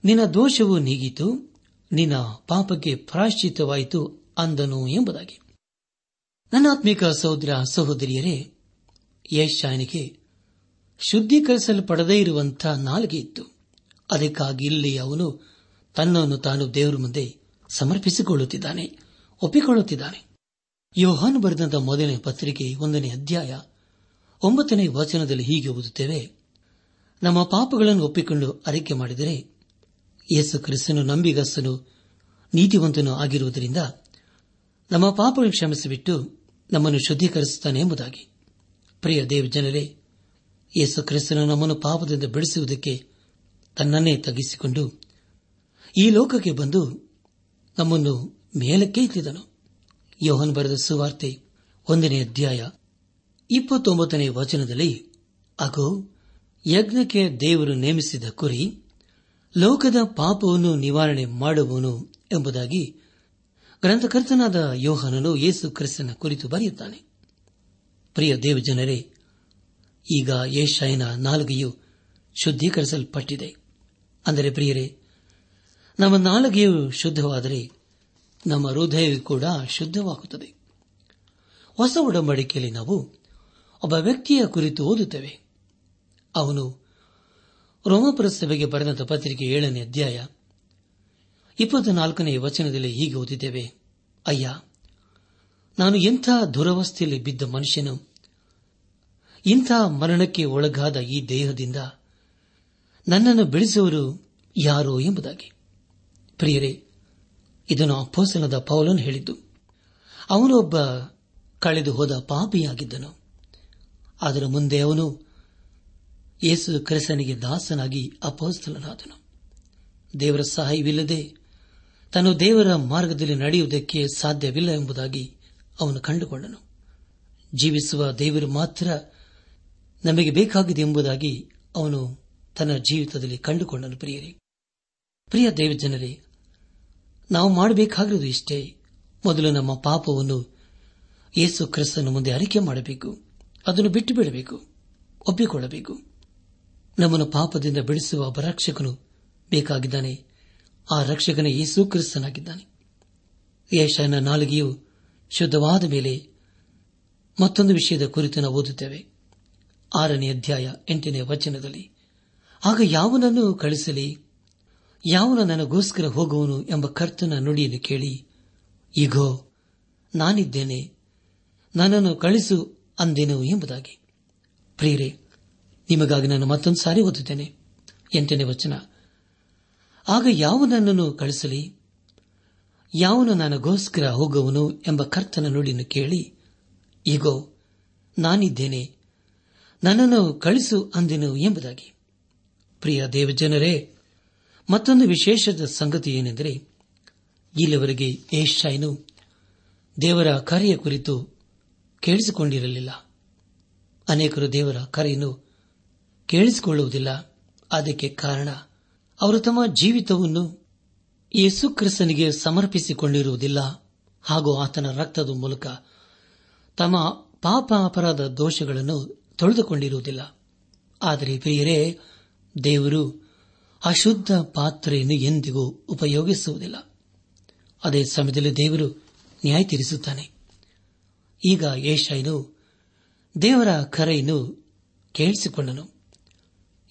ನಿನ್ನ ದೋಷವು ನೀಗಿತು. ನಿನ್ನ ಪಾಪಕ್ಕೆ ಪ್ರಾಶ್ಚಿತವಾಯಿತು ಅಂದನು ಎಂಬುದಾಗಿ. ನನ್ನ ಆತ್ಮಿಕ ಸಹೋದರ ಸಹೋದರಿಯರೇ ಯಶಾನಿಗೆ ಶುದ್ಧೀಕರಿಸಲ್ಪಡದೇ ಇರುವಂತಹ ನಾಲಿಗೆ ಇತ್ತು. ಅದಕ್ಕಾಗಿ ಇಲ್ಲಿ ಅವನು ತನ್ನನ್ನು ತಾನು ದೇವರ ಮುಂದೆ ಸಮರ್ಪಿಸಿಕೊಳ್ಳುತ್ತಿದ್ದಾನೆ, ಒಪ್ಪಿಕೊಳ್ಳುತ್ತಿದ್ದಾನೆ. ಯೋಹಾನು ಬರೆದಂತ ಮೊದಲನೇ ಪತ್ರಿಕೆ ಒಂದನೇ ಅಧ್ಯಾಯ ಒಂಬತ್ತನೇ ವಚನದಲ್ಲಿ ಹೀಗೆ ಓದುತ್ತೇವೆ. ನಮ್ಮ ಪಾಪಗಳನ್ನು ಒಪ್ಪಿಕೊಂಡು ಅರಿಕೆ ಮಾಡಿದರೆ ಯೇಸು ಕ್ರಿಸ್ತನು ನಂಬಿಗಸ್ತನು, ನೀತಿವಂತನು ಆಗಿರುವುದರಿಂದ ನಮ್ಮ ಪಾಪಗಳನ್ನು ಕ್ಷಮಿಸಿಬಿಟ್ಟು ನಮ್ಮನ್ನು ಶುದ್ಧೀಕರಿಸುತ್ತಾನೆ ಎಂಬುದಾಗಿ. ಪ್ರಿಯ ದೇವ್ ಜನರೇ, ಯೇಸು ಕ್ರಿಸ್ತನು ನಮ್ಮನ್ನು ಪಾಪದಿಂದ ಬಿಡಿಸುವುದಕ್ಕೆ ತನ್ನನ್ನೇ ತಗ್ಗಿಸಿಕೊಂಡು ಈ ಲೋಕಕ್ಕೆ ಬಂದು ನಮ್ಮನ್ನು ಮೇಲಕ್ಕೆ ಎತ್ತಿದನು. ಯೋಹನ್ ಬರೆದ ಸುವಾರ್ತೆ ಒಂದನೇ ಅಧ್ಯಾಯ ಇಪ್ಪತ್ತೊಂಬತ್ತನೇ ವಚನದಲ್ಲಿ, ಅಗೋ, ಯಜ್ಞಕ್ಕೆ ದೇವರು ನೇಮಿಸಿದ ಕುರಿ ಲೋಕದ ಪಾಪವನ್ನು ನಿವಾರಣೆ ಮಾಡುವನು ಎಂಬುದಾಗಿ ಗ್ರಂಥಕರ್ತನಾದ ಯೋಹನನು ಯೇಸು ಕ್ರಿಸ್ತನ ಕುರಿತು ಬರೆಯುತ್ತಾನೆ. ಪ್ರಿಯ ದೇವಜನರೇ, ಈಗ ಏಷಾಯನ ನಾಲಿಗೆಯು ಶುದ್ಧೀಕರಿಸಲ್ಪಟ್ಟಿದೆ. ಅಂದರೆ ಪ್ರಿಯರೇ, ನಮ್ಮ ನಾಲಗೆಯು ಶುದ್ಧವಾದರೆ ನಮ್ಮ ಹೃದಯವು ಕೂಡ ಶುದ್ಧವಾಗುತ್ತದೆ. ಹೊಸ ಒಡಂಬಡಿಕೆಯಲ್ಲಿ ನಾವು ಒಬ್ಬ ವ್ಯಕ್ತಿಯ ಕುರಿತು ಓದುತ್ತೇವೆ. ಅವನು ರೋಮಪುರ ಸಭೆಗೆ ಬರೆದಂತ ಪತ್ರಿಕೆ ಏಳನೇ ಅಧ್ಯಾಯ ಇಪ್ಪತ್ನಾಲ್ಕನೇ ವಚನದಲ್ಲಿ ಹೀಗೆ ಓದಿದ್ದೇವೆ. ಅಯ್ಯ, ನಾನು ಎಂಥ ದುರವಸ್ಥೆಯಲ್ಲಿ ಬಿದ್ದ ಮನುಷ್ಯನು, ಇಂಥ ಮರಣಕ್ಕೆ ಒಳಗಾದ ಈ ದೇಹದಿಂದ ನನ್ನನ್ನು ಬೆಳೆಸುವರು ಯಾರೋ ಎಂಬುದಾಗಿ. ಪ್ರಿಯರೇ ಇದನ್ನು ಅಪ್ಪೋಸನದ ಪೌಲನ್ ಹೇಳಿದ್ದು ಅವನು ಒಬ್ಬ ಕಳೆದು ಹೋದ ಪಾಪಿಯಾಗಿದ್ದನು. ಅದರ ಮುಂದೆ ಅವನು ಯೇಸು ಕ್ರಿಸ್ತನಿಗೆ ದಾಸನಾಗಿ ಅಪೋಸ್ತಲನಾದನು. ದೇವರ ಸಹಾಯವಿಲ್ಲದೆ ತಾನು ದೇವರ ಮಾರ್ಗದಲ್ಲಿ ನಡೆಯುವುದಕ್ಕೆ ಸಾಧ್ಯವಿಲ್ಲ ಎಂಬುದಾಗಿ ಅವನು ಕಂಡುಕೊಂಡನು. ಜೀವಿಸುವ ದೇವರು ಮಾತ್ರ ನಮಗೆ ಬೇಕಾಗಿದೆ ಎಂಬುದಾಗಿ ಅವನು ತನ್ನ ಜೀವಿತದಲ್ಲಿ ಕಂಡುಕೊಂಡನು, ಪ್ರಿಯರೇ. ಪ್ರಿಯ ದೇವಜನರೇ ನಾವು ಮಾಡಬೇಕಾಗಿರುವುದು ಇಷ್ಟೇ. ಮೊದಲು ನಮ್ಮ ಪಾಪವನ್ನು ಯೇಸು ಕ್ರಿಸ್ತನ ಮುಂದೆ ಅರಿಕೆ ಮಾಡಬೇಕು. ಅದನ್ನು ಬಿಟ್ಟು ಬಿಡಬೇಕು. ಒಪ್ಪಿಕೊಳ್ಳಬೇಕು. ನಮ್ಮನ್ನು ಪಾಪದಿಂದ ಬಿಡಿಸುವ ಒಬ್ಬ ರಕ್ಷಕನು ಬೇಕಾಗಿದ್ದಾನೆ. ಆ ರಕ್ಷಕನ ಯೇಸು ಕ್ರಿಸ್ತನಾಗಿದ್ದಾನೆ. ಯೇಷನ ನಾಲಿಗೆಯು ಶುದ್ಧವಾದ ಮೇಲೆ ಮತ್ತೊಂದು ವಿಷಯದ ಕುರಿತು ನಾವು ಓದುತ್ತೇವೆ. ಆರನೇ ಅಧ್ಯಾಯ ಎಂಟನೇ ವಚನದಲ್ಲಿ, ಆಗ ಯಾವನನ್ನು ಕಳಿಸಲಿ ಯಾವನ ನನಗೋಸ್ಕರ ಹೋಗುವನು ಎಂಬ ಕರ್ತನ ನುಡಿಯನ್ನು ಕೇಳಿ ಈಗೋ ನಾನಿದ್ದೇನೆ, ನನ್ನನ್ನು ಕಳಿಸು ಅಂದೆನು ಎಂಬುದಾಗಿ. ಪ್ರಿಯರೇ, ನಿಮಗಾಗಿ ನಾನು ಮತ್ತೊಂದು ಸಾರಿ ಓದುತ್ತೇನೆ. ಎಂಟನೇ ವಚನ. ಆಗ ಯಾವ ನನ್ನನ್ನು ಕಳಿಸಲಿ? ಯಾವನು ನನಗೋಸ್ಕರ ಹೋಗುವನು ಎಂಬ ಕರ್ತನ ನುಡಿಯನ್ನು ಕೇಳಿ ಈಗೋ ನಾನಿದ್ದೇನೆ, ನನ್ನನ್ನು ಕಳಿಸು ಅಂದೆನು ಎಂಬುದಾಗಿ. ಪ್ರಿಯ ದೇವಜನರೇ ಮತ್ತೊಂದು ವಿಶೇಷದ ಸಂಗತಿ ಏನೆಂದರೆ, ಇಲ್ಲಿವರೆಗೆ ಏಷಾಯನು ದೇವರ ಕರೆಯ ಕುರಿತು ಕೇಳಿಸಿಕೊಂಡಿರಲಿಲ್ಲ. ಅನೇಕರು ದೇವರ ಕರೆಯನ್ನು ಕೇಳಿಸಿಕೊಳ್ಳುವುದಿಲ್ಲ. ಅದಕ್ಕೆ ಕಾರಣ, ಅವರು ತಮ್ಮ ಜೀವಿತವನ್ನು ಯೇಸು ಕ್ರಿಸ್ತನಿಗೆ ಸಮರ್ಪಿಸಿಕೊಂಡಿರುವುದಿಲ್ಲ. ಹಾಗೂ ಆತನ ರಕ್ತದ ಮೂಲಕ ತಮ್ಮ ಪಾಪ ಅಪರಾಧ ದೋಷಗಳನ್ನು ತೊಳೆದುಕೊಂಡಿರುವುದಿಲ್ಲ. ಆದರೆ ಪ್ರಿಯರೇ, ದೇವರು ಅಶುದ್ಧ ಪಾತ್ರೆಯನ್ನು ಎಂದಿಗೂ ಉಪಯೋಗಿಸುವುದಿಲ್ಲ. ಅದೇ ಸಮಯದಲ್ಲಿ ದೇವರು ನ್ಯಾಯ ತೀರಿಸುತ್ತಾನೆ. ಈಗ ಏಷಾಯನು ದೇವರ ಕರೆಯನ್ನು ಕೇಳಿಸಿಕೊಂಡನು.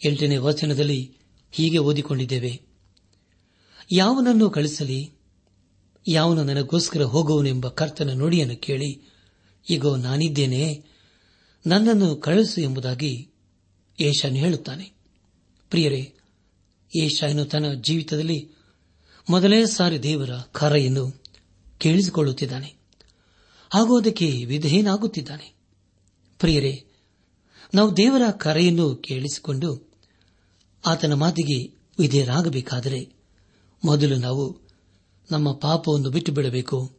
ಎಂಟನೇ ವಚನದಲ್ಲಿ ಹೀಗೆ ಓದಿಕೊಂಡಿದ್ದೇವೆ. ಯಾವನನ್ನು ಕಳಿಸಲಿ ಯಾವನು ನನಗೋಸ್ಕರ ಹೋಗುವನೆಂಬ ಕರ್ತನ ನುಡಿಯನ್ನು ಕೇಳಿ ಈಗ ನಾನಿದ್ದೇನೆ, ನನ್ನನ್ನು ಕಳಿಸು ಎಂಬುದಾಗಿ ಏಷಾನು ಹೇಳುತ್ತಾನೆ. ಪ್ರಿಯರೇ ಏಷಾಯನು ತನ್ನ ಜೀವಿತದಲ್ಲಿ ಮೊದಲೇ ಸಾರಿ ದೇವರ ಕರೆಯನ್ನು ಕೇಳಿಸಿಕೊಳ್ಳುತ್ತಿದ್ದಾನೆ. ಹಾಗೂ ಅದಕ್ಕೆ ವಿಧೇಯನಾಗುತ್ತಿದ್ದಾನೆ. ಪ್ರಿಯರೇ, ನಾವು ದೇವರ ಕರೆಯನ್ನು ಕೇಳಿಸಿಕೊಂಡು ಆತನ ಮಾತಿಗೆ ವಿಧೇಯರಾಗಬೇಕಾದರೆ ಮೊದಲು ನಾವು ನಮ್ಮ ಪಾಪವನ್ನು ಬಿಟ್ಟು ಬಿಡಬೇಕು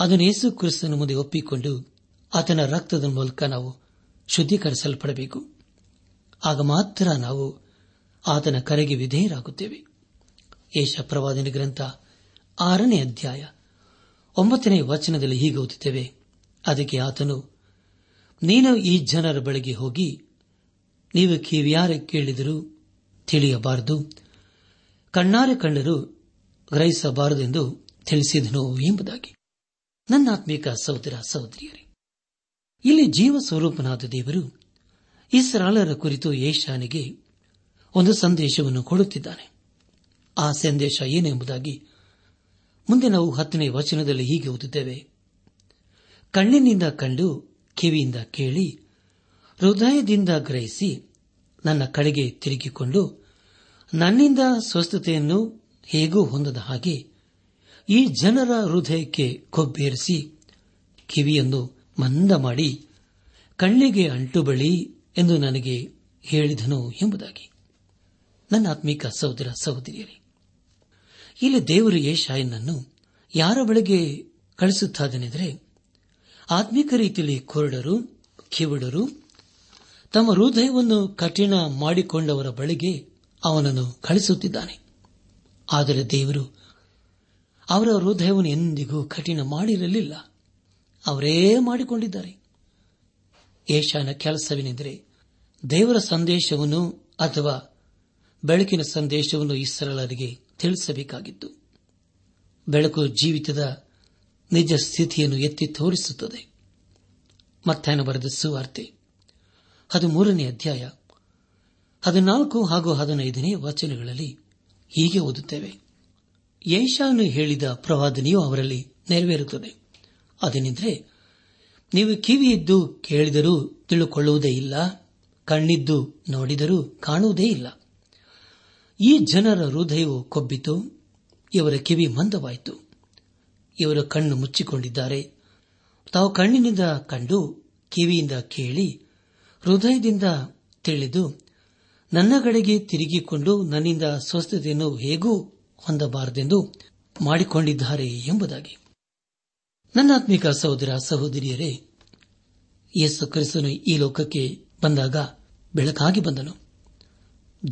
ಅದನ್ನು ಯೇಸು ಕ್ರಿಸ್ತನ ಮುಂದೆ ಒಪ್ಪಿಕೊಂಡು ಆತನ ರಕ್ತದ ಮೂಲಕ ನಾವು ಶುದ್ಧೀಕರಿಸಲ್ಪಡಬೇಕು. ಆಗ ಮಾತ್ರ ನಾವು ಆತನ ಕರೆಗೆ ವಿಧೇಯರಾಗುತ್ತೇವೆ. ಏಷಾ ಪ್ರವಾದನೆ ಗ್ರಂಥ ಆರನೇ ಅಧ್ಯಾಯ ಒಂಬತ್ತನೇ ವಚನದಲ್ಲಿ ಹೀಗೆ ಓದುತ್ತೇವೆ. ಅದಕ್ಕೆ ಆತನು, ನೀನು ಈ ಜನರ ಬಳಿಗೆ ಹೋಗಿ, ನೀವು ಕಿವಿಯಾರ ಕೇಳಿದರೂ ತಿಳಿಯಬಾರದು, ಕಣ್ಣಾರೆ ಕಂಡರೂ ಗ್ರಹಿಸಬಾರದೆಂದು ತಿಳಿಸಿದನು ಎಂಬುದಾಗಿ. ನನ್ನ ಆತ್ಮಿಕ ಸಹೋದರ ಸಹೋದರಿಯರೇ, ಇಲ್ಲಿ ಜೀವ ಸ್ವರೂಪನಾದ ದೇವರು ಇಸ್ರಾಲರ ಕುರಿತು ಯೇಷಾನಿಗೆ ಒಂದು ಸಂದೇಶವನ್ನು ಕೊಡುತ್ತಿದ್ದಾನೆ. ಆ ಸಂದೇಶ ಏನೆಂಬುದಾಗಿ ಮುಂದೆ ನಾವು ಹತ್ತನೇ ವಚನದಲ್ಲಿ ಹೀಗೆ ಓದುತ್ತೇವೆ. ಕಣ್ಣಿನಿಂದ ಕಂಡು ಕಿವಿಯಿಂದ ಕೇಳಿ ಹೃದಯದಿಂದ ಗ್ರಹಿಸಿ ನನ್ನ ಕಡೆಗೆ ತಿರುಗಿಕೊಂಡು ನನ್ನಿಂದ ಸ್ವಸ್ಥತೆಯನ್ನು ಹೇಗೂ ಹೊಂದದ ಹಾಗೆ ಈ ಜನರ ಹೃದಯಕ್ಕೆ ಕೊಬ್ಬೇರಿಸಿ ಕಿವಿಯನ್ನು ಮಂದ ಮಾಡಿ ಕಣ್ಣಿಗೆ ಅಂಟು ಬಳಿ ಎಂದು ನನಗೆ ಹೇಳಿದನು ಎಂಬುದಾಗಿ. ನನ್ನ ಆತ್ಮೀಕ ಸಹೋದರ ಸಹೋದರಿಯರೇ, ಇಲ್ಲಿ ದೇವರು ಯೇಷಾಯನನ್ನು ಯಾರ ಬಳಿಗೆ ಕಳಿಸುತ್ತಾದನೆಂದರೆ ಆತ್ಮಿಕ ರೀತಿಯಲ್ಲಿ ಕೊರಡರು, ಕಿವಿಡರು, ತಮ್ಮ ಹೃದಯವನ್ನು ಕಠಿಣ ಮಾಡಿಕೊಂಡವರ ಬಳಿಗೆ ಅವನನ್ನು ಕಳಿಸುತ್ತಿದ್ದಾನೆ ಆದರೆ ದೇವರು ಅವರ ಹೃದಯವನ್ನು ಎಂದಿಗೂ ಕಠಿಣ ಮಾಡಿರಲಿಲ್ಲ. ಅವರೇ ಮಾಡಿಕೊಂಡಿದ್ದಾರೆ. ಏಷಾನ ಕೆಲಸವೇನೆಂದರೆ ದೇವರ ಸಂದೇಶವನ್ನು ಅಥವಾ ಬೆಳಕಿನ ಸಂದೇಶವನ್ನು ಇಸ್ರಳರಿಗೆ ತಿಳಿಸಬೇಕಾಗಿತ್ತು. ಬೆಳಕು ಜೀವಿತದ ನಿಜ ಸ್ಥಿತಿಯನ್ನು ಎತ್ತಿ ತೋರಿಸುತ್ತದೆ. ಮಧ್ಯಾಹ್ನ ಬರೆದ ಸುವಾರ್ತೆ, ಹದಿಮೂರನೇ ಅಧ್ಯಾಯ, ಹದಿನಾಲ್ಕು ಹಾಗೂ ಹದಿನೈದನೇ ವಚನಗಳಲ್ಲಿ ಹೀಗೆ ಓದುತ್ತೇವೆ. ಯೇಷಾನು ಹೇಳಿದ ಪ್ರವಾದನೆಯು ಅವರಲ್ಲಿ ನೆರವೇರುತ್ತದೆ. ಅದೇನೆಂದರೆ, ನೀವು ಕಿವಿಯಿದ್ದು ಕೇಳಿದರೂ ತಿಳುಕೊಳ್ಳುವುದೇ ಇಲ್ಲ, ಕಣ್ಣಿದ್ದು ನೋಡಿದರೂ ಕಾಣುವುದೇ ಇಲ್ಲ. ಈ ಜನರ ಹೃದಯವು ಕೊಬ್ಬಿತು, ಇವರ ಕಿವಿ ಮಂದವಾಯಿತು, ಇವರ ಕಣ್ಣು ಮುಚ್ಚಿಕೊಂಡಿದ್ದಾರೆ. ತಾವು ಕಣ್ಣಿನಿಂದ ಕಂಡು, ಕಿವಿಯಿಂದ ಕೇಳಿ, ಹೃದಯದಿಂದ ತಿಳಿದು, ನನ್ನ ಕಡೆಗೆ ತಿರುಗಿಕೊಂಡು ನನ್ನಿಂದ ಸ್ವಸ್ಥತೆಯನ್ನು ಹೇಗೂ ಹೊಂದಬಾರದೆಂದು ಮಾಡಿಕೊಂಡಿದ್ದಾರೆ ಎಂಬುದಾಗಿ. ನನ್ನಾತ್ಮಿಕ ಸಹೋದರ ಸಹೋದರಿಯರೇ, ಯೇಸು ಕ್ರಿಸ್ತನು ಈ ಲೋಕಕ್ಕೆ ಬಂದಾಗ ಬೆಳಕಾಗಿ ಬಂದನು.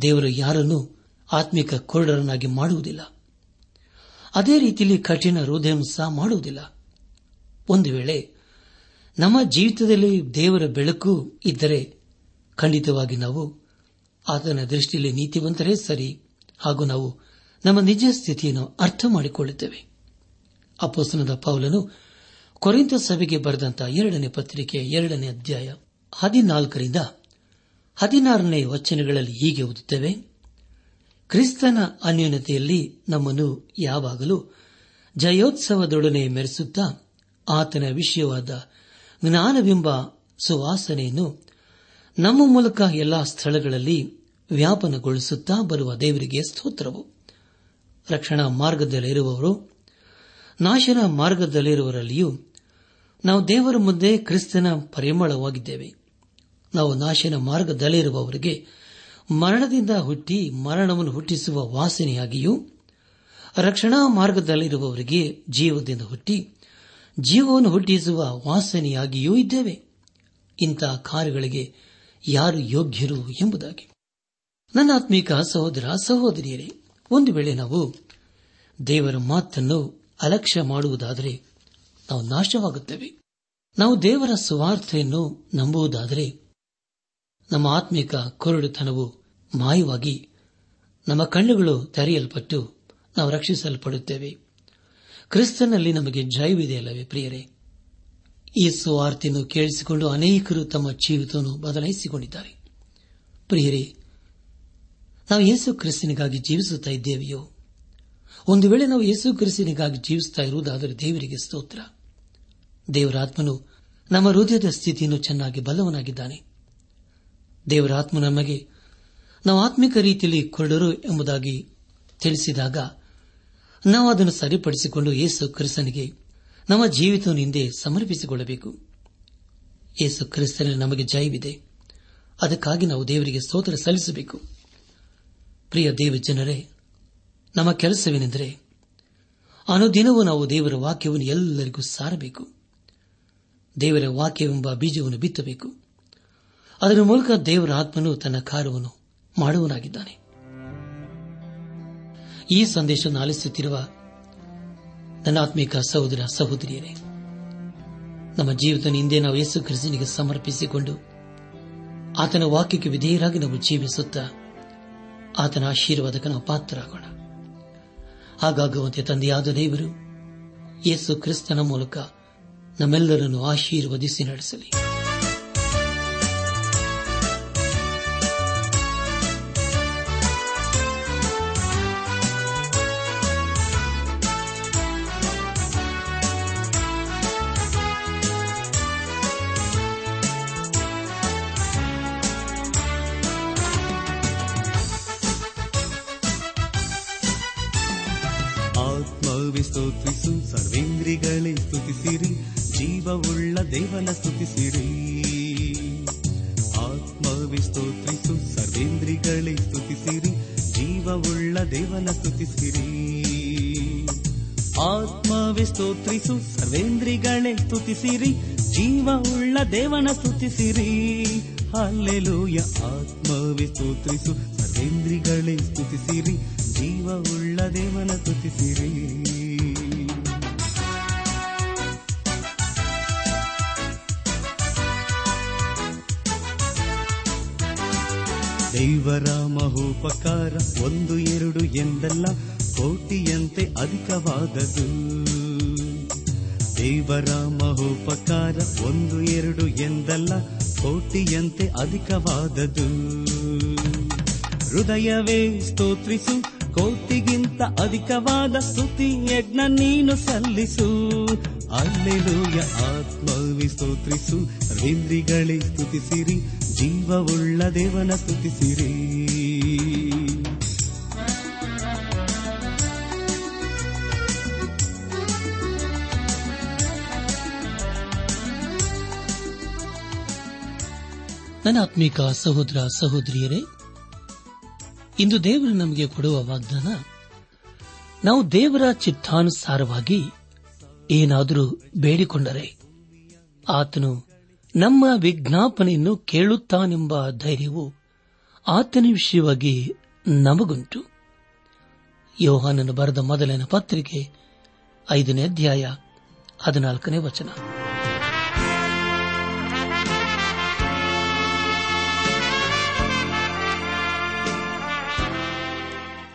ದೇವರು ಯಾರನ್ನು ಆತ್ಮಿಕ ಕೊರಡರನ್ನಾಗಿ ಮಾಡುವುದಿಲ್ಲ. ಅದೇ ರೀತಿಯಲ್ಲಿ ಕಠಿಣ ಹೃದಯಂಸ ಮಾಡುವುದಿಲ್ಲ. ಒಂದು ವೇಳೆ ನಮ್ಮ ಜೀವಿತದಲ್ಲಿ ದೇವರ ಬೆಳಕು ಇದ್ದರೆ ಖಂಡಿತವಾಗಿ ನಾವು ಆತನ ದೃಷ್ಟಿಯಲ್ಲಿ ನೀತಿವಂತರೇ ಸರಿ ಹಾಗೂ ನಾವು ನಮ್ಮ ನಿಜ ಸ್ಥಿತಿಯನ್ನು ಅರ್ಥ ಮಾಡಿಕೊಳ್ಳುತ್ತೇವೆ. ಅಪೋಸನದ ಪೌಲನು ಕೊರೆಂತ ಸಭೆಗೆ ಬರೆದಂತಹ ಎರಡನೇ ಪತ್ರಿಕೆ ಎರಡನೇ ಅಧ್ಯಾಯ ಹದಿನಾಲ್ಕರಿಂದ ಹದಿನಾರನೇ ವಚನಗಳಲ್ಲಿ ಹೀಗೆ ಓದುತ್ತೇವೆ. ಕ್ರಿಸ್ತನ ಅನ್ಯೂನತೆಯಲ್ಲಿ ನಮ್ಮನ್ನು ಯಾವಾಗಲೂ ಜಯೋತ್ಸವದೊಡನೆ ಮೆರೆಸುತ್ತಾ ಆತನ ವಿಷಯವಾದ ಜ್ಞಾನವೆಂಬ ಸುವಾಸನೆಯನ್ನು ನಮ್ಮ ಮೂಲಕ ಎಲ್ಲಾ ಸ್ಥಳಗಳಲ್ಲಿ ವ್ಯಾಪನಗೊಳಿಸುತ್ತಾ ಬರುವ ದೇವರಿಗೆ ಸ್ತೋತ್ರವು. ರಕ್ಷಣಾ ಮಾರ್ಗದಲ್ಲಿರುವವರು, ನಾಶನ ಮಾರ್ಗದಲ್ಲಿರುವರಲ್ಲಿಯೂ ನಾವು ದೇವರ ಮುಂದೆ ಕ್ರಿಸ್ತನ ಪರಿಮಳವಾಗಿದ್ದೇವೆ. ನಾವು ನಾಶನ ಮಾರ್ಗದಲ್ಲಿರುವವರಿಗೆ ಮರಣದಿಂದ ಹುಟ್ಟಿ ಮರಣವನ್ನು ಹುಟ್ಟಿಸುವ ವಾಸನೆಯಾಗಿಯೂ ರಕ್ಷಣಾ ಮಾರ್ಗದಲ್ಲಿರುವವರಿಗೆ ಜೀವದಿಂದ ಹುಟ್ಟಿ ಜೀವವನ್ನು ಹುಟ್ಟಿಸುವ ವಾಸನೆಯಾಗಿಯೂ ಇದ್ದೇವೆ. ಇಂತಹ ಕಾರ್ಯಗಳಿಗೆ ಯಾರು ಯೋಗ್ಯರು ಎಂಬುದಾಗಿ. ನನ್ನ ಆತ್ಮೀಕ ಸಹೋದರ ಸಹೋದರಿಯರೇ, ಒಂದು ವೇಳೆ ನಾವು ದೇವರ ಮಾತನ್ನು ಅಲಕ್ಷ್ಯ ಮಾಡುವುದಾದರೆ ನಾವು ನಾಶವಾಗುತ್ತೇವೆ. ನಾವು ದೇವರ ಸ್ವಾರ್ಥೆಯನ್ನು ನಂಬುವುದಾದರೆ ನಮ್ಮ ಆತ್ಮಿಕ ಕೊರಡುತನವು ಮಾಯವಾಗಿ ನಮ್ಮ ಕಣ್ಣುಗಳು ತೆರೆಯಲ್ಪಟ್ಟು ನಾವು ರಕ್ಷಿಸಲ್ಪಡುತ್ತೇವೆ. ಕ್ರಿಸ್ತನಲ್ಲಿ ನಮಗೆ ಜಯವಿದೆಯಲ್ಲವೇ ಪ್ರಿಯರೇ? ಈ ಸುವಾರ್ತೆಯನ್ನು ಕೇಳಿಸಿಕೊಂಡು ಅನೇಕರು ತಮ್ಮ ಜೀವಿತವನ್ನು ಬದಲಾಯಿಸಿಕೊಂಡಿದ್ದಾರೆ. ಪ್ರಿಯರೇ, ನಾವು ಯೇಸು ಕ್ರಿಸ್ತನಿಗಾಗಿ ಜೀವಿಸುತ್ತಾ ಇದ್ದೇವೆಯೋ? ಒಂದು ವೇಳೆ ನಾವು ಯೇಸು ಕ್ರಿಸ್ತನಿಗಾಗಿ ಜೀವಿಸುತ್ತಾ ಇರುವುದಾದರೆ ದೇವರಿಗೆ ಸ್ತೋತ್ರ. ದೇವರಾತ್ಮನು ನಮ್ಮ ಹೃದಯದ ಸ್ಥಿತಿಯನ್ನು ಚೆನ್ನಾಗಿ ಬಲ್ಲವನಾಗಿದ್ದಾನೆ. ದೇವರ ಆತ್ಮ ನಮಗೆ ನಾವು ಆತ್ಮಿಕ ರೀತಿಯಲ್ಲಿ ಕೊರಡರು ಎಂಬುದಾಗಿ ತಿಳಿಸಿದಾಗ ನಾವು ಅದನ್ನು ಸರಿಪಡಿಸಿಕೊಂಡು ಯೇಸು ಕ್ರಿಸ್ತನಿಗೆ ನಮ್ಮ ಜೀವಿತವನ್ನು ಹಿಂದೆ ಸಮರ್ಪಿಸಿಕೊಳ್ಳಬೇಕು. ಯೇಸು ಕ್ರಿಸ್ತನಲ್ಲಿ ನಮಗೆ ಜಯವಿದೆ. ಅದಕ್ಕಾಗಿ ನಾವು ದೇವರಿಗೆ ಸ್ತೋತ್ರ ಸಲ್ಲಿಸಬೇಕು. ಪ್ರಿಯ ದೇವ ಜನರೇ, ನಮ್ಮ ಕೆಲಸವೇನೆಂದರೆ ಅನುದಿನವೂ ನಾವು ದೇವರ ವಾಕ್ಯವನ್ನು ಎಲ್ಲರಿಗೂ ಸಾರಬೇಕು. ದೇವರ ವಾಕ್ಯವೆಂಬ ಬೀಜವನ್ನು ಬಿತ್ತಬೇಕು. ಅದರ ಮೂಲಕ ದೇವರ ಆತ್ಮನು ತನ್ನ ಕಾರ್ಯವನ್ನು ಮಾಡುವನಾಗಿದ್ದಾನೆ ಈ ಸಂದೇಶವನ್ನು ಆಲಿಸುತ್ತಿರುವ ನನ್ನಾತ್ಮಿಕ ಸಹೋದರ ಸಹೋದರಿಯರೇ, ನಮ್ಮ ಜೀವಿತ ಹಿಂದೆ ನಾವು ಯೇಸು ಕ್ರಿಸ್ತನಿಗೆ ಸಮರ್ಪಿಸಿಕೊಂಡು ಆತನ ವಾಕ್ಯಕ್ಕೆ ವಿಧೇಯರಾಗಿ ನಾವು ಜೀವಿಸುತ್ತಾ ಆತನ ಆಶೀರ್ವಾದಕ್ಕೆ ನಾವು ಪಾತ್ರರಾಗೋಣ. ಹಾಗಾಗುವಂತೆ ತಂದೆಯಾದ ದೇವರು ಯೇಸು ಕ್ರಿಸ್ತನ ಮೂಲಕ ನಮ್ಮೆಲ್ಲರನ್ನು ಆಶೀರ್ವದಿಸಿ ನಡೆಸಲಿ. ಸರ್ವೇಂದ್ರಿಗಳೇ ಜೀವ ಉಳ್ಳ ದೇವನ ಸ್ತುತಿಸಿರಿ. ಅಲ್ಲೆಲೂಯ ಆತ್ಮವಿ ಸ್ತೋತ್ರಿಸು, ಸರ್ವೇಂದ್ರಿಗಳೇ ಸ್ತುತಿಸಿರಿ ಉಳ್ಳ ದೇವನ ಸ್ತುತಿಸಿರಿ. ದೇವರ ಮಹೋಪಕಾರ ಒಂದು ಎರಡು ಎಂದಲ್ಲ, ಕೋಟಿಯಂತೆ ಅಧಿಕವಾದದು ದೇವರ ಮಹೋಪಕಾರ ಒಂದು ಎರಡು ಎಂದಲ್ಲ, ಕೋಟಿಯಂತೆ ಅಧಿಕವಾದದು ಹೃದಯವೇ ಸ್ತೋತ್ರಿಸು, ಕೋಟಿಗಿಂತ ಅಧಿಕವಾದ ಸ್ತುತಿ ಯಜ್ಞ ನೀನು ಸಲ್ಲಿಸು. ಅಲ್ಲೆಲೂಯ ಆತ್ಮವಿ ಸ್ತೋತ್ರಿಸು ರೇಂದ್ರಿಗಳೇ ಸ್ತುತಿಸಿರಿ, ಜೀವವುಳ್ಳ ದೇವನ ಸ್ತುತಿಸಿರಿ. ನನ್ನ ಆತ್ಮೀಕ ಸಹೋದರ ಸಹೋದರಿಯರೇ, ಇಂದು ದೇವರು ನಮಗೆ ಕೊಡುವ ವಾಗ್ದಾನ, ನಾವು ದೇವರ ಚಿತ್ತಾನುಸಾರವಾಗಿ ಏನಾದರೂ ಬೇಡಿಕೊಂಡರೆ ಆತನು ನಮ್ಮ ವಿಜ್ಞಾಪನೆಯನ್ನು ಕೇಳುತ್ತಾನೆಂಬ ಧೈರ್ಯವು ಆತನ ವಿಷಯವಾಗಿ ನಮಗುಂಟು. ಯೋಹಾನನು ಬರೆದ ಮೊದಲನೇ ಪತ್ರಿಕೆ ಐದನೇ ಅಧ್ಯಾಯ ಹದಿನಾಲ್ಕನೇ ವಚನ.